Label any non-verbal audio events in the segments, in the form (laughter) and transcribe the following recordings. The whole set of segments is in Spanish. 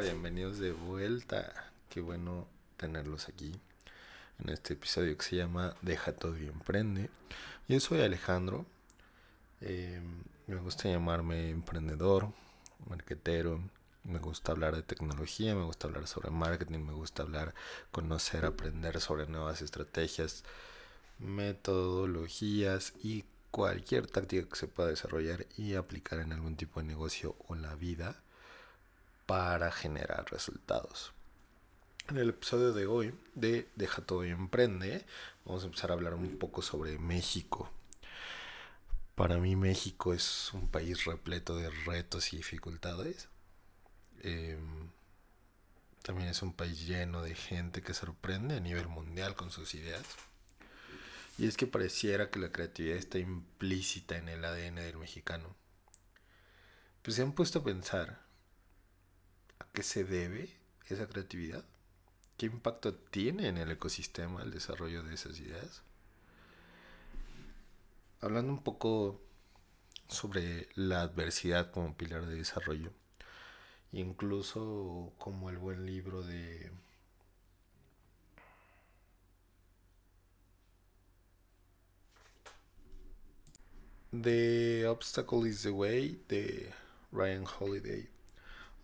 Bienvenidos de vuelta. Qué bueno tenerlos aquí en este episodio que se llama Deja todo y emprende. Yo soy Alejandro. Eh, me gusta llamarme emprendedor, marquetero. Me gusta hablar de tecnología, me gusta hablar sobre marketing, me gusta hablar, conocer, aprender sobre nuevas estrategias, metodologías y cualquier táctica que se pueda desarrollar y aplicar en algún tipo de negocio o la vida para generar resultados. En el episodio de hoy de Deja todo y emprende, vamos a empezar a hablar un poco sobre México. Para mí México es un país repleto de retos y dificultades. Em, también es un país lleno de gente que sorprende a nivel mundial con sus ideas. Y es que pareciera que la creatividad está implícita en el ADN del mexicano. Pues se han puesto a pensar a qué se debe esa creatividad. ¿Qué impacto tiene en el ecosistema el desarrollo de esas ideas? Hablando un poco sobre la adversidad como pilar de desarrollo, incluso como el buen libro de The Obstacle is the Way de Ryan Holiday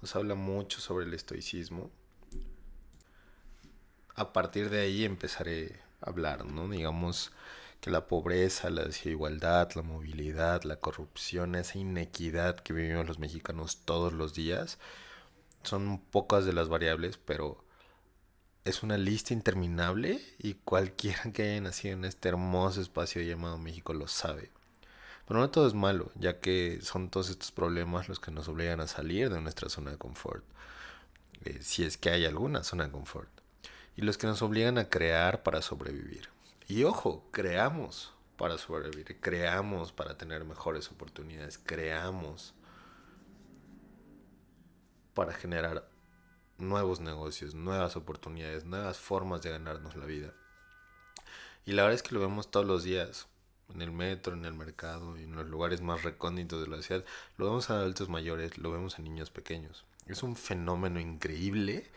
nos habla mucho sobre el estoicismo a partir de ahí empezaré a hablar, ¿no? Digamos que la pobreza, la desigualdad, la movilidad, la corrupción, esa inequidad que vivimos los mexicanos todos los días, son pocas de las variables, pero es una lista interminable y cualquiera que haya nacido en este hermoso espacio llamado México lo sabe. Pero no todo es malo, ya que son todos estos problemas los que nos obligan a salir de nuestra zona de confort, eh, si es que hay alguna zona de confort y los que nos obligan a crear para sobrevivir. Y ojo, creamos para sobrevivir, creamos para tener mejores oportunidades, creamos para generar nuevos negocios, nuevas oportunidades, nuevas formas de ganarnos la vida. Y la verdad es que lo vemos todos los días, en el metro, en el mercado, en los lugares más recónditos de la ciudad. Lo vemos a adultos mayores, lo vemos a niños pequeños. Es un fenómeno increíble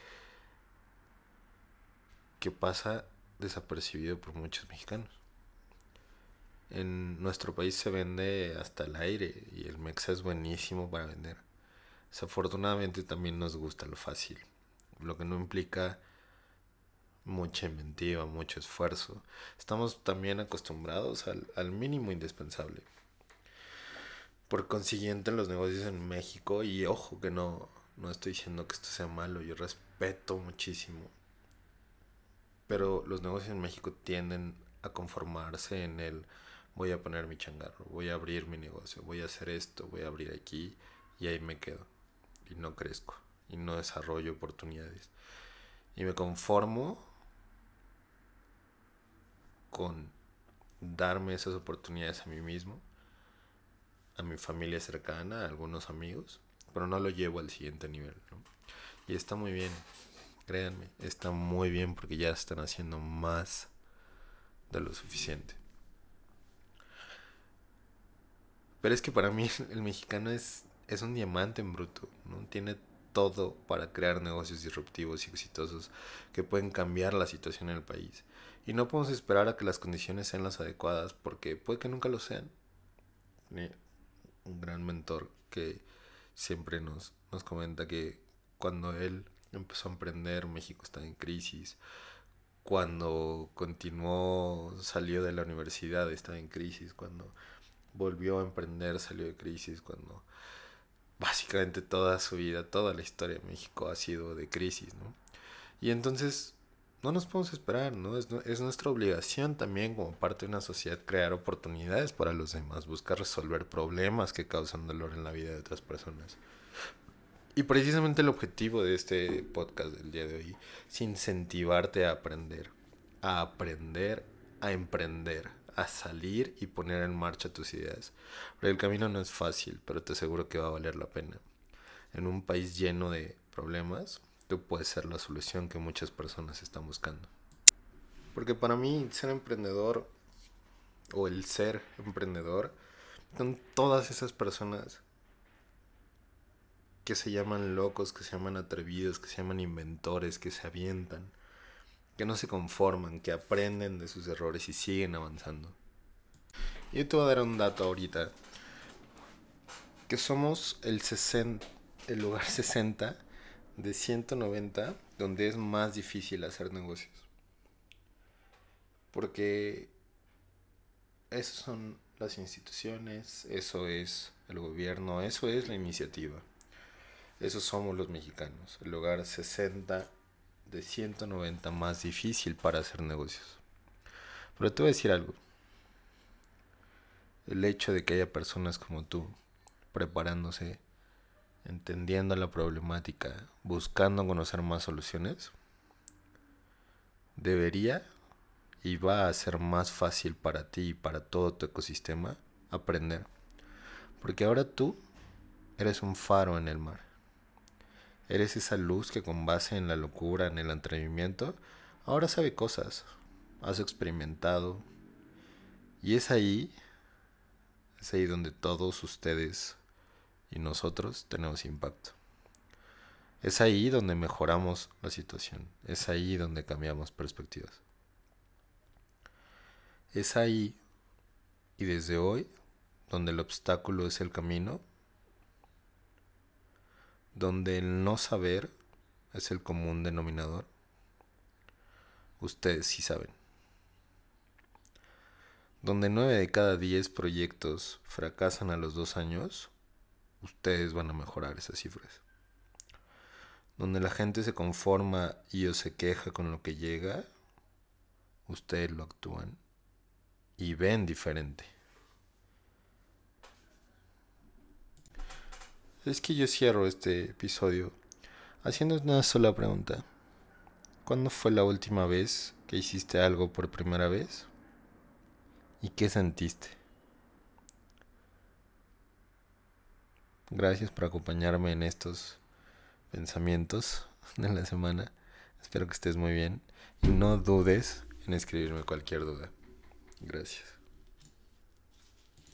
que pasa desapercibido por muchos mexicanos. En nuestro país se vende hasta el aire y el Mexa es buenísimo para vender. Desafortunadamente también nos gusta lo fácil, lo que no implica mucha inventiva, mucho esfuerzo. Estamos también acostumbrados al, al mínimo indispensable. Por consiguiente, los negocios en México, y ojo que no, no estoy diciendo que esto sea malo, yo respeto muchísimo pero los negocios en México tienden a conformarse en el voy a poner mi changarro, voy a abrir mi negocio, voy a hacer esto, voy a abrir aquí y ahí me quedo. Y no crezco y no desarrollo oportunidades. Y me conformo con darme esas oportunidades a mí mismo, a mi familia cercana, a algunos amigos, pero no lo llevo al siguiente nivel. Y está muy bien, Créanme, está muy bien porque ya están haciendo más de lo suficiente. Pero es que para mí (laughs) el mexicano es, es un diamante en bruto, ¿no? Tiene todo para crear negocios disruptivos y exitosos que pueden cambiar la situación en el país. Y no podemos esperar a que las condiciones sean las adecuadas porque puede que nunca lo sean. Un gran mentor que siempre nos, nos comenta que cuando él empezó a emprender, México está en crisis. Cuando continuó, salió de la universidad, estaba en crisis. Cuando volvió a emprender, salió de crisis. Cuando básicamente toda su vida, toda la historia de México ha sido de crisis, ¿no? Y entonces no nos podemos esperar, ¿no? Es, es, nuestra obligación también como parte de una sociedad crear oportunidades para los demás, buscar resolver problemas que causan dolor en la vida de otras personas. Y precisamente el objetivo de este podcast del día de hoy es incentivarte a aprender, a aprender, a emprender, a salir y poner en marcha tus ideas. Porque el camino no es fácil, pero te aseguro que va a valer la pena. En un país lleno de problemas, tú puedes ser la solución que muchas personas están buscando. Porque para mí ser emprendedor o el ser emprendedor son todas esas personas que se llaman locos, que se llaman atrevidos, que se llaman inventores, que se avientan, que no se conforman, que aprenden de sus errores y siguen avanzando. Yo te voy a dar un dato ahorita, que somos el, 60, el lugar (laughs) 60 de 190 donde es más difícil hacer negocios. Porque esas son las instituciones, eso es el gobierno, eso es la iniciativa. Esos somos los mexicanos, el lugar 60 de 190 más difícil para hacer negocios. Pero te voy a decir algo. El hecho de que haya personas como tú preparándose, entendiendo la problemática, buscando conocer más soluciones, debería y va a ser más fácil para ti y para todo tu ecosistema aprender. Porque ahora tú eres un faro en el mar. Eres esa luz que con base en la locura, en el atrevimiento, ahora sabe cosas, has experimentado. Y es ahí, es ahí donde todos ustedes y nosotros tenemos impacto. Es ahí donde mejoramos la situación, es ahí donde cambiamos perspectivas. Es ahí y desde hoy donde el obstáculo es el camino donde el no saber es el común denominador. Ustedes sí saben. Donde nueve de cada diez proyectos fracasan a los dos años, ustedes van a mejorar esas cifras. Donde la gente se conforma y o se queja con lo que llega, ustedes lo actúan y ven diferente. Es que yo cierro este episodio haciendo una sola pregunta. ¿Cuándo fue la última vez que hiciste algo por primera vez? ¿Y qué sentiste? Gracias por acompañarme en estos pensamientos (laughs) de la semana. Espero que estés muy bien y no dudes en escribirme cualquier duda. Gracias.